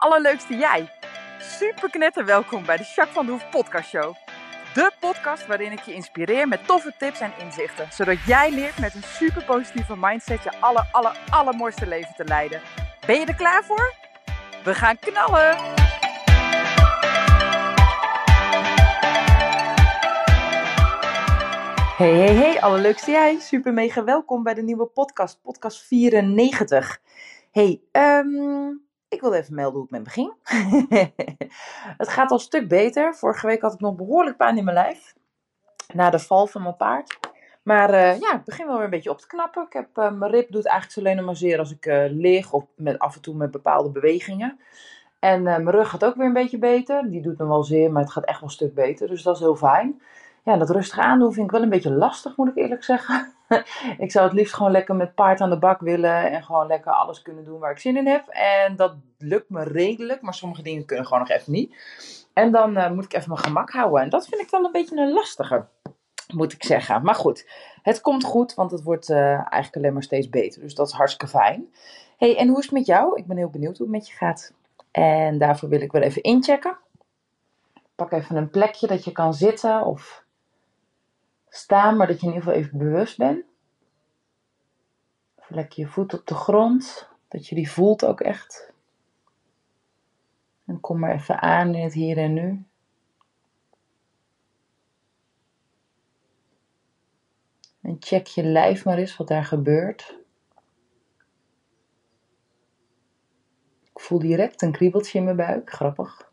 allerleukste jij. Super knetter welkom bij de Jacques van de Hoef podcast show. De podcast waarin ik je inspireer met toffe tips en inzichten. Zodat jij leert met een super positieve mindset je aller, aller, allermooiste leven te leiden. Ben je er klaar voor? We gaan knallen! Hey, hey, hey, allerleukste jij. Super mega welkom bij de nieuwe podcast, podcast 94. Hey, ehm, ik wil even melden hoe het met me ging. het gaat al een stuk beter. Vorige week had ik nog behoorlijk pijn in mijn lijf. Na de val van mijn paard. Maar uh, ja, ik begin wel weer een beetje op te knappen. Ik heb, uh, mijn rib doet eigenlijk alleen maar zeer als ik uh, lig of met, af en toe met bepaalde bewegingen. En mijn rug gaat ook weer een beetje beter. Die doet me wel zeer, maar het gaat echt wel een stuk beter. Dus dat is heel fijn. Ja, dat rustig aandoen vind ik wel een beetje lastig, moet ik eerlijk zeggen. ik zou het liefst gewoon lekker met paard aan de bak willen en gewoon lekker alles kunnen doen waar ik zin in heb. En dat lukt me redelijk, maar sommige dingen kunnen gewoon nog even niet. En dan uh, moet ik even mijn gemak houden. En dat vind ik wel een beetje een lastige, moet ik zeggen. Maar goed, het komt goed, want het wordt uh, eigenlijk alleen maar steeds beter. Dus dat is hartstikke fijn. hey, en hoe is het met jou? Ik ben heel benieuwd hoe het met je gaat. En daarvoor wil ik wel even inchecken. Pak even een plekje dat je kan zitten of staan, maar dat je in ieder geval even bewust bent. Lekker je voet op de grond, dat je die voelt ook echt. En kom maar even aan in het hier en nu. En check je lijf maar eens wat daar gebeurt. Ik voel direct een kriebeltje in mijn buik, grappig.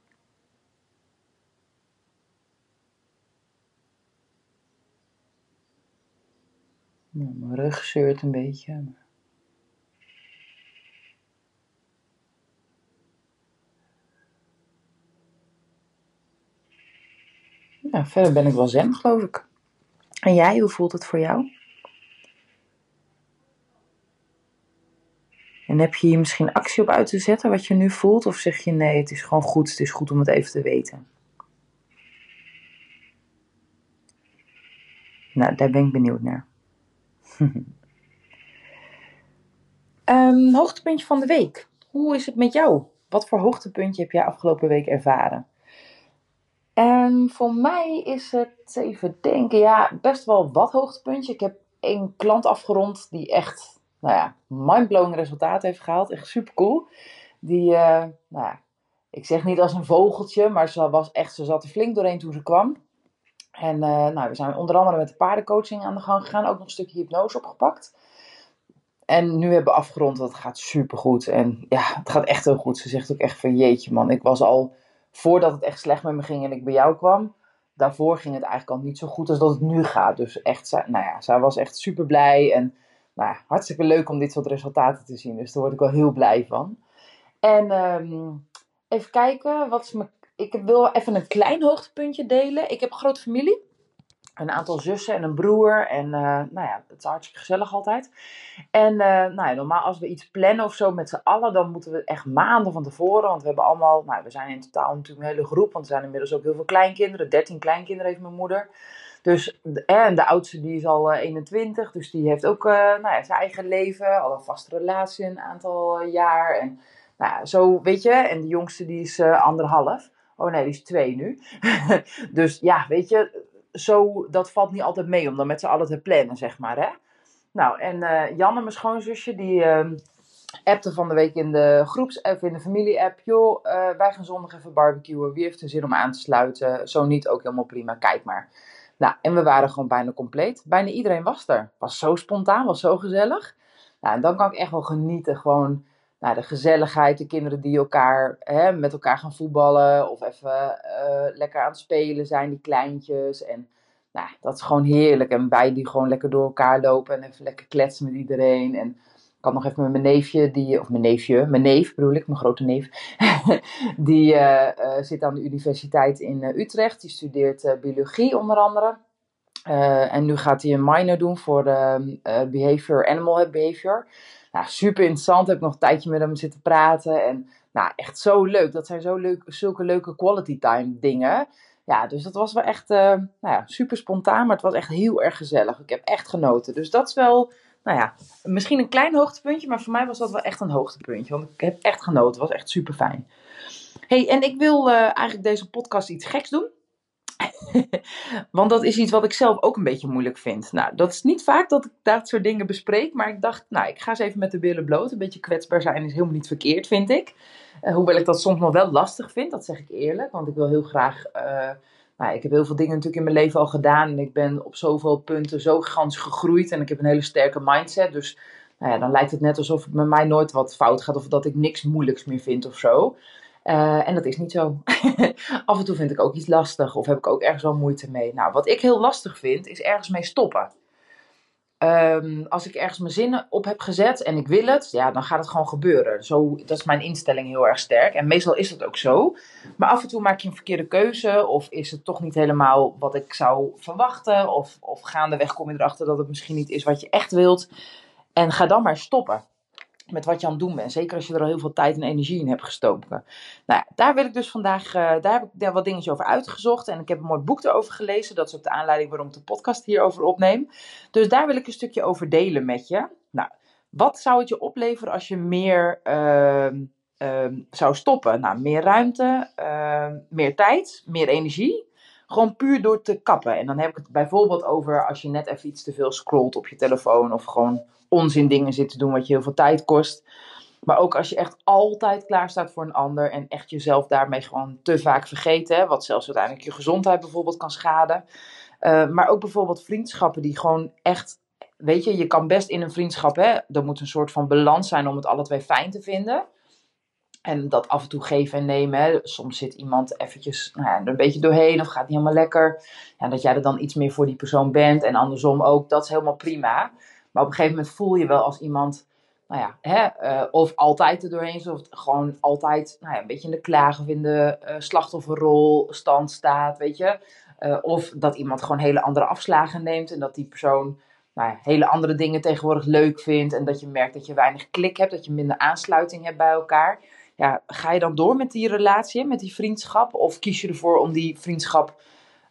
Nou, mijn rug zeurt een beetje. Ja, verder ben ik wel zen, geloof ik. En jij, hoe voelt het voor jou? En heb je hier misschien actie op uit te zetten wat je nu voelt? Of zeg je nee, het is gewoon goed, het is goed om het even te weten? Nou, daar ben ik benieuwd naar. Um, hoogtepuntje van de week. Hoe is het met jou? Wat voor hoogtepuntje heb jij afgelopen week ervaren? En voor mij is het, even denken, ja, best wel wat hoogtepuntje. Ik heb een klant afgerond die echt, nou ja, mindblowing resultaat heeft gehaald. Echt super cool. Die, uh, nou ja, ik zeg niet als een vogeltje, maar ze was echt, ze zat er flink doorheen toen ze kwam. En uh, nou, we zijn onder andere met de paardencoaching aan de gang gegaan. Ook nog een stukje hypnose opgepakt. En nu hebben we afgerond, dat gaat super goed. En ja, het gaat echt heel goed. Ze zegt ook echt van jeetje man, ik was al voordat het echt slecht met me ging en ik bij jou kwam. Daarvoor ging het eigenlijk al niet zo goed als dat het nu gaat. Dus echt, nou ja, zij was echt super blij. En nou ja, hartstikke leuk om dit soort resultaten te zien. Dus daar word ik wel heel blij van. En um, even kijken, wat is mijn ik wil even een klein hoogtepuntje delen. Ik heb een grote familie. Een aantal zussen en een broer. En uh, nou ja, het is hartstikke gezellig altijd. En uh, nou ja, normaal als we iets plannen of zo met z'n allen, dan moeten we echt maanden van tevoren. Want we hebben allemaal, nou we zijn in totaal natuurlijk een hele groep. Want er zijn inmiddels ook heel veel kleinkinderen. 13 kleinkinderen heeft mijn moeder. Dus, en de oudste die is al 21, dus die heeft ook nou ja, zijn eigen leven, al een vaste relatie een aantal jaar. En nou ja, zo weet je, en de jongste die is anderhalf. Oh nee, die is twee nu. dus ja, weet je, zo, dat valt niet altijd mee om dan met z'n allen te plannen, zeg maar. Hè? Nou, en uh, Janne, mijn schoonzusje, die uh, appte van de week in de groeps, in de familie-app. Joh, uh, wij gaan zondag even barbecuen. Wie heeft er zin om aan te sluiten? Zo niet, ook helemaal prima. Kijk maar. Nou, en we waren gewoon bijna compleet. Bijna iedereen was er. Was zo spontaan, was zo gezellig. Nou, en dan kan ik echt wel genieten. Gewoon nou, de gezelligheid, de kinderen die elkaar hè, met elkaar gaan voetballen of even uh, lekker aan het spelen zijn, die kleintjes. En nou, dat is gewoon heerlijk. En wij die gewoon lekker door elkaar lopen en even lekker kletsen met iedereen. En ik had nog even met mijn neefje, die, of mijn neefje, mijn neef bedoel ik, mijn grote neef. die uh, uh, zit aan de universiteit in Utrecht. Die studeert biologie onder andere. en nu gaat hij een minor doen voor behavior, animal behavior. Nou, super interessant. Heb ik nog een tijdje met hem zitten praten. En nou, echt zo leuk. Dat zijn zo leuk, zulke leuke quality time dingen. Ja, dus dat was wel echt uh, nou ja, super spontaan, maar het was echt heel erg gezellig. Ik heb echt genoten. Dus dat is wel, nou ja, misschien een klein hoogtepuntje, maar voor mij was dat wel echt een hoogtepuntje. Want ik heb echt genoten. Het was echt super fijn. hey, en ik wil eh, eigenlijk deze podcast iets geks doen. Want dat is iets wat ik zelf ook een beetje moeilijk vind. Nou, dat is niet vaak dat ik dat soort dingen bespreek. Maar ik dacht, nou, ik ga eens even met de billen bloot. Een beetje kwetsbaar zijn is helemaal niet verkeerd, vind ik. Uh, hoewel ik dat soms nog wel lastig vind, dat zeg ik eerlijk. Want ik wil heel graag. Uh, nou, ik heb heel veel dingen natuurlijk in mijn leven al gedaan. En ik ben op zoveel punten zo gigantisch gegroeid. En ik heb een hele sterke mindset. Dus nou ja, dan lijkt het net alsof het met mij nooit wat fout gaat. Of dat ik niks moeilijks meer vind of zo. Uh, en dat is niet zo. Af en toe vind ik ook iets lastig of heb ik ook ergens wel moeite mee. Nou, wat ik heel lastig vind, is ergens mee stoppen. Um, als ik ergens mijn zinnen op heb gezet en ik wil het, ja, dan gaat het gewoon gebeuren. Zo, dat is mijn instelling heel erg sterk. En meestal is het ook zo. Maar af en toe maak je een verkeerde keuze. Of is het toch niet helemaal wat ik zou verwachten. Of, of gaandeweg kom je erachter dat het misschien niet is wat je echt wilt. En ga dan maar stoppen met wat je aan het doen bent. Zeker als je er al heel veel tijd en energie in hebt gestoken. Nou, daar wil ik dus vandaag, uh, daar heb ik daar wat dingetjes over uitgezocht. En ik heb een mooi boek erover gelezen. Dat is ook de aanleiding waarom ik de podcast hierover opneem. Dus daar wil ik een stukje over delen met je. Nou, wat zou het je opleveren als je meer uh, uh, zou stoppen? Nou, meer ruimte, ehm, meer tijd, meer energie. Gewoon puur door te kappen. En dan heb ik het bijvoorbeeld over als je net even iets te veel scrolt op je telefoon. Of gewoon onzin dingen zit te doen wat je heel veel tijd kost. Maar ook als je echt altijd klaar staat voor een ander en echt jezelf daarmee gewoon te vaak vergeet. Hè, wat zelfs uiteindelijk je gezondheid bijvoorbeeld kan schaden. Uh, maar ook bijvoorbeeld vriendschappen die gewoon echt. Weet je, je kan best in een vriendschap, hè, er moet een soort van balans zijn om het alle twee fijn te vinden. En dat af en toe geven en nemen. Hè. Soms zit iemand eventjes nou ja, een beetje doorheen of gaat niet helemaal lekker. Ja, dat jij er dan iets meer voor die persoon bent en andersom ook. Dat is helemaal prima. Maar op een gegeven moment voel je wel als iemand, nou ja, hè, uh, of altijd er doorheen is, of gewoon altijd nou ja, een beetje in de klaag of in de uh, slachtofferrol stand staat, weet je. Uh, of dat iemand gewoon hele andere afslagen neemt en dat die persoon nou ja, hele andere dingen tegenwoordig leuk vindt. En dat je merkt dat je weinig klik hebt, dat je minder aansluiting hebt bij elkaar. Ja, ga je dan door met die relatie, met die vriendschap? Of kies je ervoor om die vriendschap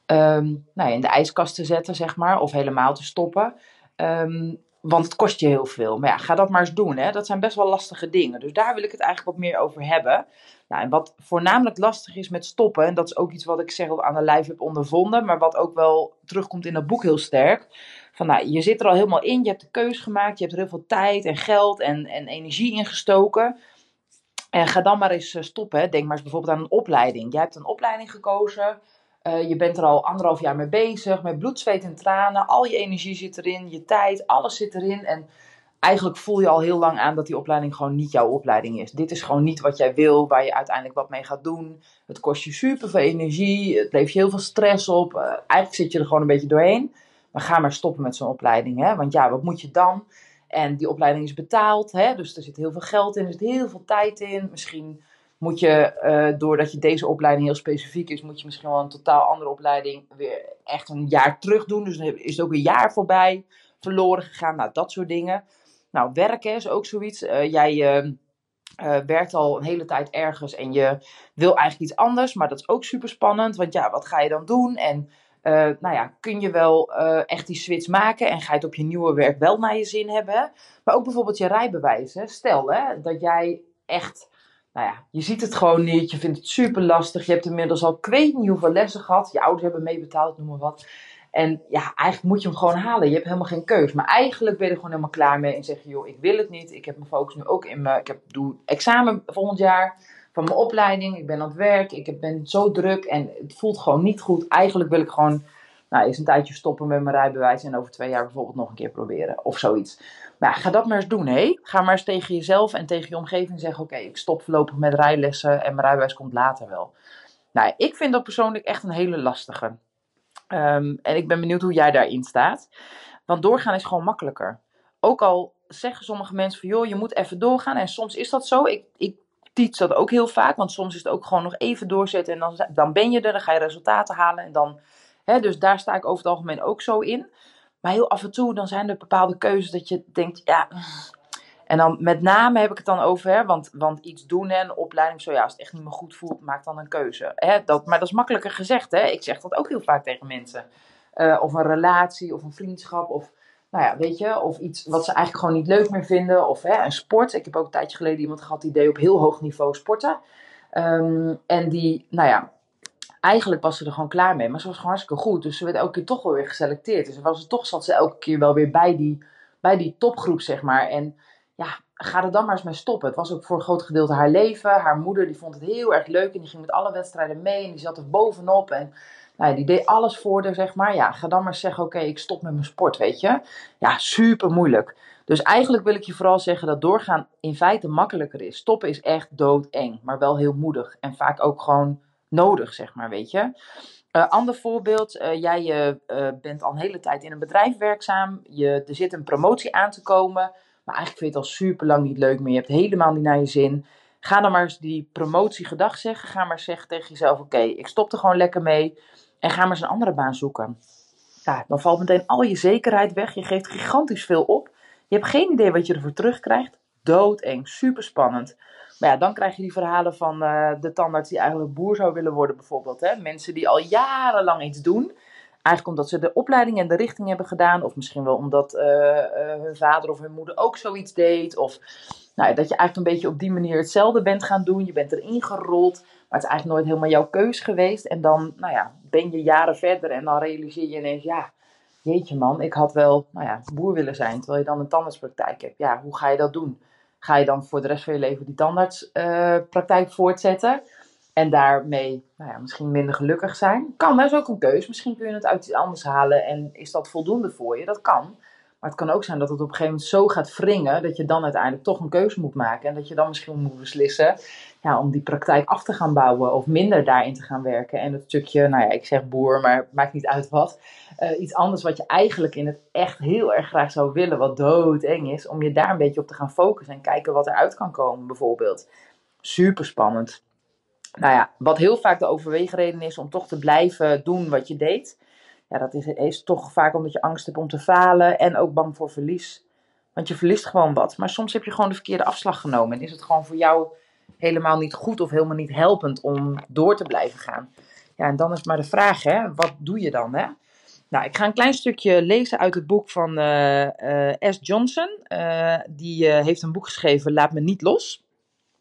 um, nou ja, in de ijskast te zetten, zeg maar, of helemaal te stoppen? Um, want het kost je heel veel. Maar ja, ga dat maar eens doen. Hè? Dat zijn best wel lastige dingen. Dus daar wil ik het eigenlijk wat meer over hebben. Nou, en wat voornamelijk lastig is met stoppen, en dat is ook iets wat ik zeg aan de lijf heb ondervonden, maar wat ook wel terugkomt in dat boek heel sterk. Van nou, je zit er al helemaal in, je hebt de keus gemaakt, je hebt er heel veel tijd en geld en, en energie in gestoken. En ga dan maar eens eh, stoppen. Denk maar eens bijvoorbeeld aan een opleiding. Jij hebt een opleiding gekozen. Uh, je bent er al anderhalf jaar mee bezig, met bloed, zweet en tranen. Al je energie zit erin, je tijd, alles zit erin. En eigenlijk voel je al heel lang aan dat die opleiding gewoon niet jouw opleiding is. Dit is gewoon niet wat jij wil, waar je uiteindelijk wat mee gaat doen. Het kost je super veel energie, het levert je heel veel stress op. Uh, eigenlijk zit je er gewoon een beetje doorheen. Maar ga maar stoppen met zo'n opleiding, hè? want ja, wat moet je dan? En die opleiding is betaald, hè? dus er zit heel veel geld in, er zit heel veel tijd in. Misschien moet je, uh, doordat je deze opleiding heel specifiek is, moet je misschien wel een totaal andere opleiding weer echt een jaar terug doen. Dus dan is het ook een jaar voorbij, verloren gegaan. Nou, dat soort dingen. Nou, werken is ook zoiets. Uh, jij uh, werkt al een hele tijd ergens en je wil eigenlijk iets anders, maar dat is ook super spannend. Want ja, wat ga je dan doen? En nou ja, kun je wel echt die switch maken en ga je het op je nieuwe werk wel naar je zin hebben? Maar ook bijvoorbeeld je rijbewijs. Hè? Stel hè, dat jij echt nou ja, je ziet het gewoon niet. Je vindt het super lastig. Je hebt inmiddels al ik weet niet hoeveel lessen gehad. Je ouders hebben meebetaald, noem maar wat. En ja, eigenlijk moet je hem gewoon halen. Je hebt helemaal geen keus. Maar eigenlijk ben je er gewoon helemaal klaar mee. En zeg je, joh, ik wil het niet. Ik heb mijn focus nu ook in mijn... Ik heb, doe examen volgend jaar van mijn opleiding. Ik ben aan het werk. Ik ben zo druk. En het voelt gewoon niet goed. Eigenlijk wil ik gewoon... Nou, eens een tijdje stoppen met mijn rijbewijs. En over twee jaar bijvoorbeeld nog een keer proberen. Of zoiets. Maar ga dat maar eens doen, hé. Ga maar eens tegen jezelf en tegen je omgeving zeggen: Oké, ik stop voorlopig met rijlessen en mijn rijbewijs komt later wel. Nou, ik vind dat persoonlijk echt een hele lastige. Um, en ik ben benieuwd hoe jij daarin staat. Want doorgaan is gewoon makkelijker. Ook al zeggen sommige mensen van joh, je moet even doorgaan. En soms is dat zo. Ik, ik teach dat ook heel vaak. Want soms is het ook gewoon nog even doorzetten. En dan, dan ben je er, dan ga je resultaten halen. En dan, hè, dus daar sta ik over het algemeen ook zo in. Maar heel af en toe dan zijn er bepaalde keuzes dat je denkt, ja. En dan met name heb ik het dan over, hè, want, want iets doen en opleiding, zo ja, als het echt niet meer goed voelt, maak dan een keuze. Hè, dat, maar dat is makkelijker gezegd, hè. Ik zeg dat ook heel vaak tegen mensen. Uh, of een relatie, of een vriendschap, of nou ja, weet je, of iets wat ze eigenlijk gewoon niet leuk meer vinden. Of hè, een sport. Ik heb ook een tijdje geleden iemand gehad die deed op heel hoog niveau sporten. Ehm, en die, nou ja, eigenlijk was ze er gewoon klaar mee. Maar ze was gewoon hartstikke goed. Dus ze werd elke keer toch wel weer geselecteerd. Dus was, toch zat ze elke keer wel weer bij die, bij die topgroep, zeg maar. En ja, ga er dan maar eens mee stoppen. Het was ook voor een groot gedeelte haar leven. Haar moeder die vond het heel erg leuk. En die ging met alle wedstrijden mee. En die zat er bovenop. En nou ja, die deed alles voor haar, zeg maar. Ja, ga dan maar zeggen, oké, ik stop met mijn sport, weet je. Ja, super moeilijk. Dus eigenlijk wil ik je vooral zeggen dat doorgaan in feite makkelijker is. Stoppen is echt doodeng, maar wel heel moedig. En vaak ook gewoon nodig, zeg maar, weet je. Uh, ander voorbeeld, uh, jij uh, bent al een hele tijd in een bedrijf werkzaam. Je, er zit een promotie aan te komen, maar eigenlijk vind je het al super lang niet leuk meer. Je hebt helemaal niet naar je zin. Ga dan maar eens die promotie gedag zeggen. Ga maar zeggen tegen jezelf, oké, ik stop er gewoon lekker mee. En ga maar eens een andere baan zoeken. Ja, dan valt meteen al je zekerheid weg. Je geeft gigantisch veel op. Je hebt geen idee wat je ervoor terugkrijgt. Doodeng, super spannend. Maar ja, dan krijg je die verhalen van uh, de tandarts die eigenlijk boer zou willen worden bijvoorbeeld. Hè? Mensen die al jarenlang iets doen. Eigenlijk omdat ze de opleiding en de richting hebben gedaan. Of misschien wel omdat uh, uh, hun vader of hun moeder ook zoiets deed. Of nou, dat je eigenlijk een beetje op die manier hetzelfde bent gaan doen. Je bent erin gerold. Maar het is eigenlijk nooit helemaal jouw keus geweest. En dan nou ja, ben je jaren verder en dan realiseer je ineens... Ja, jeetje man, ik had wel nou ja, boer willen zijn. Terwijl je dan een tandartspraktijk hebt. Ja, hoe ga je dat doen? Ga je dan voor de rest van je leven die tandartspraktijk voortzetten? En daarmee nou ja, misschien minder gelukkig zijn? Kan, dat is ook een keus. Misschien kun je het uit iets anders halen en is dat voldoende voor je? Dat kan. Maar het kan ook zijn dat het op een gegeven moment zo gaat wringen dat je dan uiteindelijk toch een keuze moet maken. En dat je dan misschien moet beslissen ja, om die praktijk af te gaan bouwen of minder daarin te gaan werken. En het stukje, nou ja, ik zeg boer, maar maakt niet uit wat. Uh, iets anders wat je eigenlijk in het echt heel erg graag zou willen, wat doodeng is, om je daar een beetje op te gaan focussen en kijken wat eruit kan komen, bijvoorbeeld. Super spannend. Nou ja, wat heel vaak de overweegreden is om toch te blijven doen wat je deed ja, dat is, is toch vaak omdat je angst hebt om te falen en ook bang voor verlies. Want je verliest gewoon wat. Maar soms heb je gewoon de verkeerde afslag genomen. En is het gewoon voor jou helemaal niet goed of helemaal niet helpend om door te blijven gaan. Ja, en dan is maar de vraag, hè, wat doe je dan? Hè? Nou, ik ga een klein stukje lezen uit het boek van uh, uh, S. Johnson. Uh, die heeft een boek geschreven, Laat me niet los.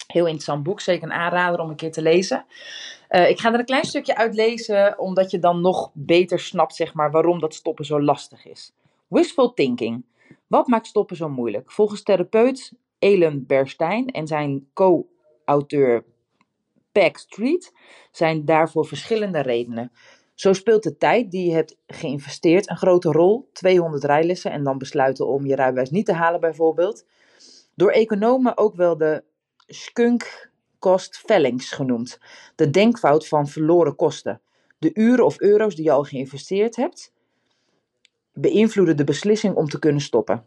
Heel interessant boek, zeker een aanrader om een keer te lezen. Uh, ik ga er een klein stukje uit lezen, omdat je dan nog beter snapt zeg maar, waarom dat stoppen zo lastig is. Wishful thinking. Wat maakt stoppen zo moeilijk? Volgens therapeut Elen Berstein en zijn co-auteur Pack Street zijn daarvoor verschillende redenen. Zo speelt de tijd die je hebt geïnvesteerd een grote rol. 200 rijlessen en dan besluiten om je rijbewijs niet te halen bijvoorbeeld. Door economen ook wel de skunk cost fellings genoemd. De denkfout van verloren kosten. De uren of euro's die je al geïnvesteerd hebt, beïnvloeden de beslissing om te kunnen stoppen.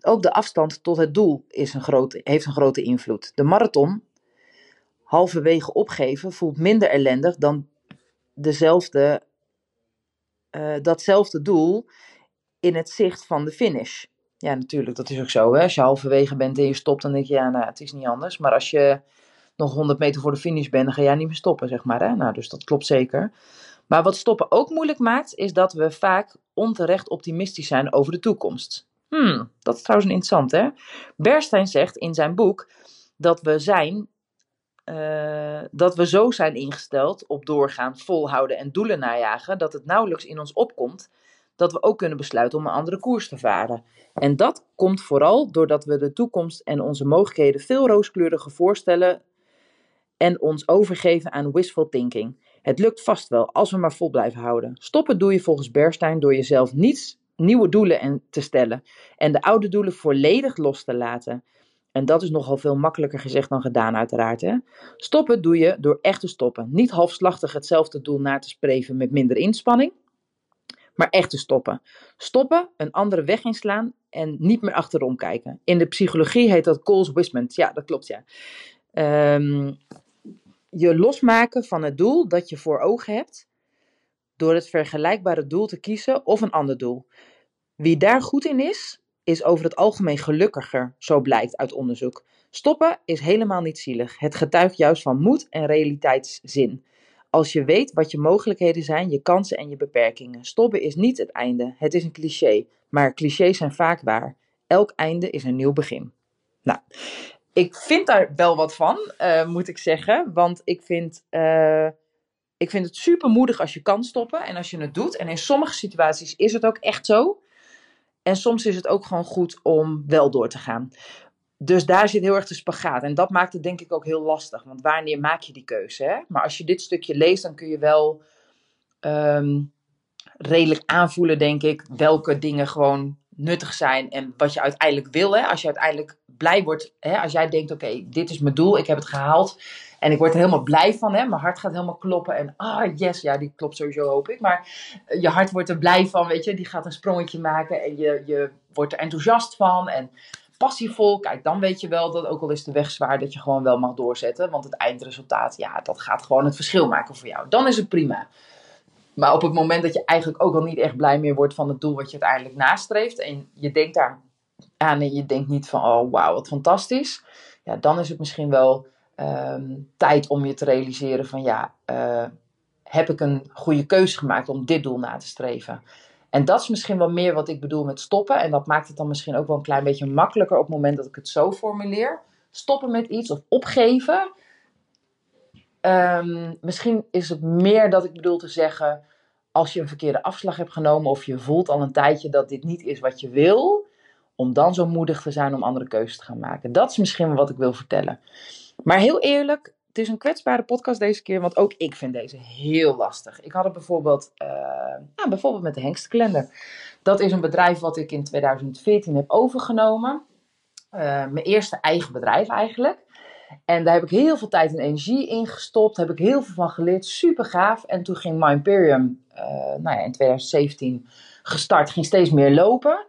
Ook de afstand tot het doel is een heeft een grote invloed. De marathon, halverwege opgeven, voelt minder ellendig dan dezelfde, uh, datzelfde doel in het zicht van de finish. Ja, natuurlijk, dat is ook zo. Hè? Als je halverwege bent en je stopt, dan denk je, ja, nou, het is niet anders. Maar als je nog 100 meter voor de finish bent, dan ga jij niet meer stoppen, zeg maar. Hè? Nou, dus dat klopt zeker. Maar wat stoppen ook moeilijk maakt, is dat we vaak onterecht optimistisch zijn over de toekomst. Hmm, dat is trouwens interessant, hè? Bernstein zegt in zijn boek dat we zijn, uh, dat we zo zijn ingesteld op doorgaan, volhouden en doelen najagen, dat het nauwelijks in ons opkomt dat we ook kunnen besluiten om een andere koers te varen. En dat komt vooral doordat we de toekomst en onze mogelijkheden veel rooskleuriger voorstellen en ons overgeven aan wishful thinking. Het lukt vast wel als we maar vol blijven houden. Stoppen doe je volgens Berstein door jezelf niets nieuwe doelen te stellen en de oude doelen volledig los te laten. En dat is nogal veel makkelijker gezegd dan gedaan, uiteraard. Hè? Stoppen doe je door echt te stoppen. Niet halfslachtig hetzelfde doel na te streven met minder inspanning, maar echt te stoppen. Stoppen, een andere weg inslaan en niet meer achterom kijken. In de psychologie heet dat Coles Wisment. Ja, dat klopt, ja. Um, je losmaken van het doel dat je voor ogen hebt, door het vergelijkbare doel te kiezen of een ander doel. Wie daar goed in is, is over het algemeen gelukkiger, zo blijkt uit onderzoek. Stoppen is helemaal niet zielig. Het getuigt juist van moed en realiteitszin. Als je weet wat je mogelijkheden zijn, je kansen en je beperkingen. Stoppen is niet het einde, het is een cliché. Maar clichés zijn vaak waar. Elk einde is een nieuw begin. Nou, ik vind daar wel wat van, uh, moet ik zeggen. Want ik vind, uh, ik vind het super moedig als je kan stoppen en als je het doet. En in sommige situaties is het ook echt zo. En soms is het ook gewoon goed om wel door te gaan. Dus daar zit heel erg de spagaat. En dat maakt het denk ik ook heel lastig. Want wanneer maak je die keuze? Hè? Maar als je dit stukje leest, dan kun je wel um, redelijk aanvoelen, denk ik, welke dingen gewoon nuttig zijn en wat je uiteindelijk wil. Hè? Als je uiteindelijk blij wordt, hè? als jij denkt, oké, dit is mijn doel, ik heb het gehaald en ik word er helemaal blij van. Hè? Mijn hart gaat helemaal kloppen en ah yes, ja, die klopt sowieso hoop ik. Maar je hart wordt er blij van, weet je, die gaat een sprongetje maken en je, je wordt er enthousiast van en passievol. Kijk, dan weet je wel dat ook al is de weg zwaar, dat je gewoon wel mag doorzetten. Want het eindresultaat, ja, dat gaat gewoon het verschil maken voor jou. Dan is het prima. Maar op het moment dat je eigenlijk ook al niet echt blij meer wordt van het doel wat je uiteindelijk nastreeft. En je denkt daar aan en je denkt niet van, oh wauw, wat fantastisch. Ja, dan is het misschien wel ehm, tijd om je te realiseren van, ja, uh, heb ik een goede keuze gemaakt om dit doel na te streven. En dat is misschien wel meer wat ik bedoel met stoppen. En dat maakt het dan misschien ook wel een klein beetje makkelijker op het moment dat ik het zo formuleer. Stoppen met iets of opgeven. Um, misschien is het meer dat ik bedoel te zeggen. Als je een verkeerde afslag hebt genomen of je voelt al een tijdje dat dit niet is wat je wil, om dan zo moedig te zijn om andere keuzes te gaan maken. Dat is misschien wat ik wil vertellen. Maar heel eerlijk, het is een kwetsbare podcast deze keer, want ook ik vind deze heel lastig. Ik had het bijvoorbeeld, uh, nou, bijvoorbeeld met de Hengstkalender. Dat is een bedrijf wat ik in 2014 heb overgenomen. Uh, mijn eerste eigen bedrijf eigenlijk. En daar heb ik heel veel tijd en energie in gestopt. Heb ik heel veel van geleerd. Super gaaf. En toen ging My Imperium uh, nou ja, in 2017 gestart. Ging steeds meer lopen.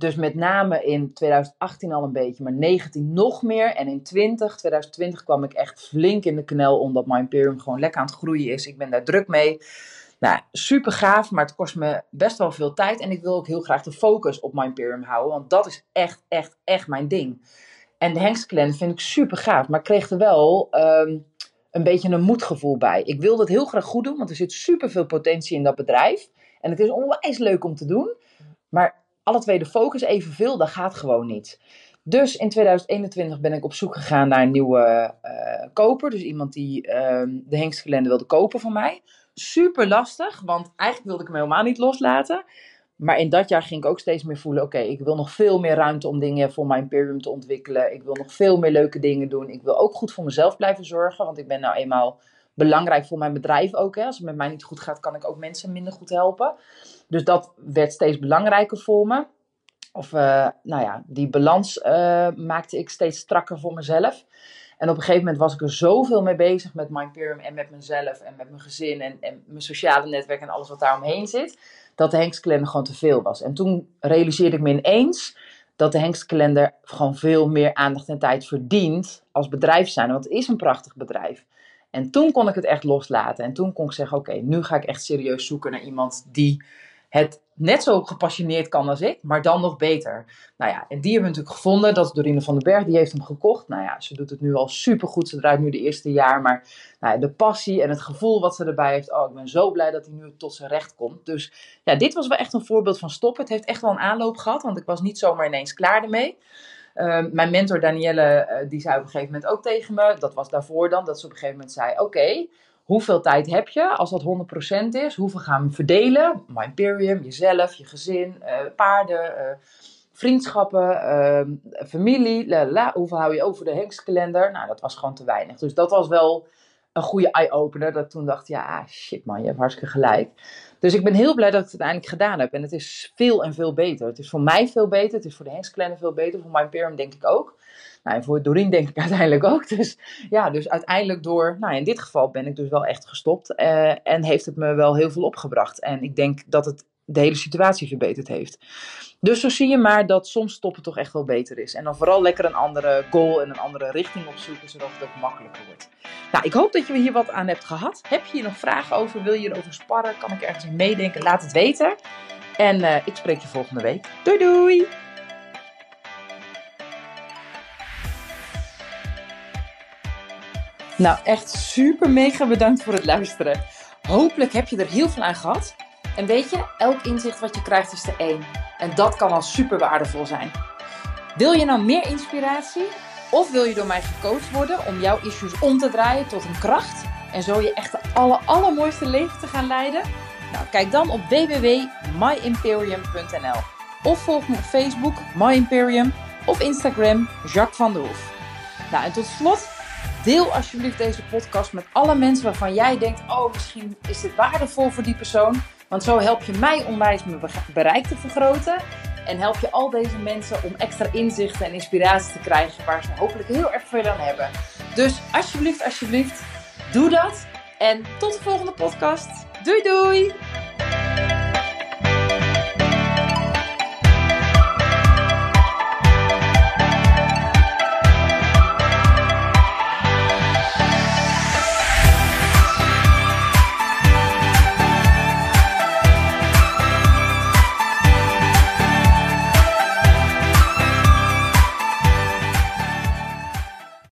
Dus met name in 2018 al een beetje, maar 19 nog meer. En in 20, 2020 kwam ik echt flink in de knel, omdat My Imperium gewoon lekker aan het groeien is. Ik ben daar druk mee. Nou, super gaaf, maar het kost me best wel veel tijd. En ik wil ook heel graag de focus op My Imperium houden, want dat is echt, echt, echt mijn ding. En de Hengstclan vind ik super gaaf, maar kreeg er wel um, een beetje een moedgevoel bij. Ik wil dat heel graag goed doen, want er zit super veel potentie in dat bedrijf. En het is onwijs leuk om te doen. Maar alle twee de focus evenveel, dat gaat gewoon niet. Dus in 2021 ben ik op zoek gegaan naar een nieuwe uh, koper. Dus iemand die uh, de hengstgelende wilde kopen van mij. Super lastig, want eigenlijk wilde ik hem helemaal niet loslaten. Maar in dat jaar ging ik ook steeds meer voelen: oké, ik wil nog veel meer ruimte om dingen voor mijn Imperium te ontwikkelen. Ik wil nog veel meer leuke dingen doen. Ik wil ook goed voor mezelf blijven zorgen, want ik ben nou eenmaal belangrijk voor mijn bedrijf ook. Hè. Als het met mij niet goed gaat, kan ik ook mensen minder goed helpen. Dus dat werd steeds belangrijker voor me. Of uh, nou ja, die balans uh, maakte ik steeds strakker voor mezelf. En op een gegeven moment was ik er zoveel mee bezig met Imperium en met mezelf en met mijn gezin en, en mijn sociale netwerk en alles wat daar omheen zit, dat de Hengstkalender gewoon te veel was. En toen realiseerde ik me ineens dat de Hengstkalender gewoon veel meer aandacht en tijd verdient als bedrijf zijn. Want het is een prachtig bedrijf. En toen kon ik het echt loslaten. En toen kon ik zeggen: Oké, nu ga ik echt serieus zoeken naar iemand die het net zo gepassioneerd kan als ik, maar dan nog beter. Nou ja, en die hebben we natuurlijk gevonden. Dat is Dorine van den Berg, die heeft hem gekocht. Nou ja, ze doet het nu al supergoed. Ze draait nu de eerste jaar, maar nou ja, de passie en het gevoel wat ze erbij heeft. Oh, ik ben zo blij dat hij nu tot zijn recht komt. Dus ja, dit was wel echt een voorbeeld van stoppen. Het heeft echt wel een aanloop gehad, want ik was niet zomaar ineens klaar ermee. Uh, mijn mentor Danielle, uh, die zei op een gegeven moment ook tegen me, dat was daarvoor dan, dat ze op een gegeven moment zei: Oké, hoeveel tijd heb je? Als dat 100% is, hoeveel gaan we verdelen? My Imperium, jezelf, je gezin, uh, paarden, uh, vriendschappen, uh, familie. La, hoeveel hou je over de Hengstkalender? Nou, dat was gewoon te weinig. Dus dat was wel een goede eye-opener. Dat toen dacht, ja, shit man, je hebt hartstikke gelijk. Dus ik ben heel blij dat ik het uiteindelijk gedaan heb. En het is veel en veel beter. Het is voor mij veel beter. Het is voor de Hengstkalender veel beter. Voor My Imperium denk ik ook. Nou, en voor Doreen denk ik uiteindelijk ook. Dus ja, dus uiteindelijk door, nou in dit geval ben ik dus wel echt gestopt. Uh, en heeft het me wel heel veel opgebracht. En ik denk dat het de hele situatie verbeterd heeft. Dus zo zie je maar dat soms stoppen toch echt wel beter is. En dan vooral lekker een andere goal en een andere richting opzoeken, zodat het ook makkelijker wordt. Nou, ik hoop dat je hier wat aan hebt gehad. Heb je hier nog vragen over? Wil je erover sparren? Kan ik ergens meedenken? Laat het weten. En uh, ik spreek je volgende week. Doei doei! Nou, echt super mega bedankt voor het luisteren. Hopelijk heb je er heel veel aan gehad. En weet je, elk inzicht wat je krijgt is de één. En dat kan al super waardevol zijn. Wil je nou meer inspiratie? Of wil je door mij gecoacht worden om jouw issues om te draaien tot een kracht en zo je echt de aller, allermooiste leven te gaan leiden? Nou, kijk dan op www.myimperium.nl of volg me op Facebook, My Imperium, of Instagram, Jacques van der Hoef. Nou, en tot slot, deel alsjeblieft deze podcast met alle mensen waarvan jij denkt, oh, misschien is dit waardevol voor die persoon. Want zo help je mij onwijs mijn bereik te vergroten. En help je al deze mensen om extra inzichten en inspiratie te krijgen waar ze hopelijk heel erg veel aan hebben. Dus alsjeblieft, alsjeblieft, doe dat. En tot de volgende podcast. Doei doei!